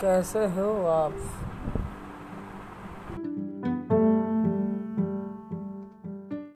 कैसे हो आप?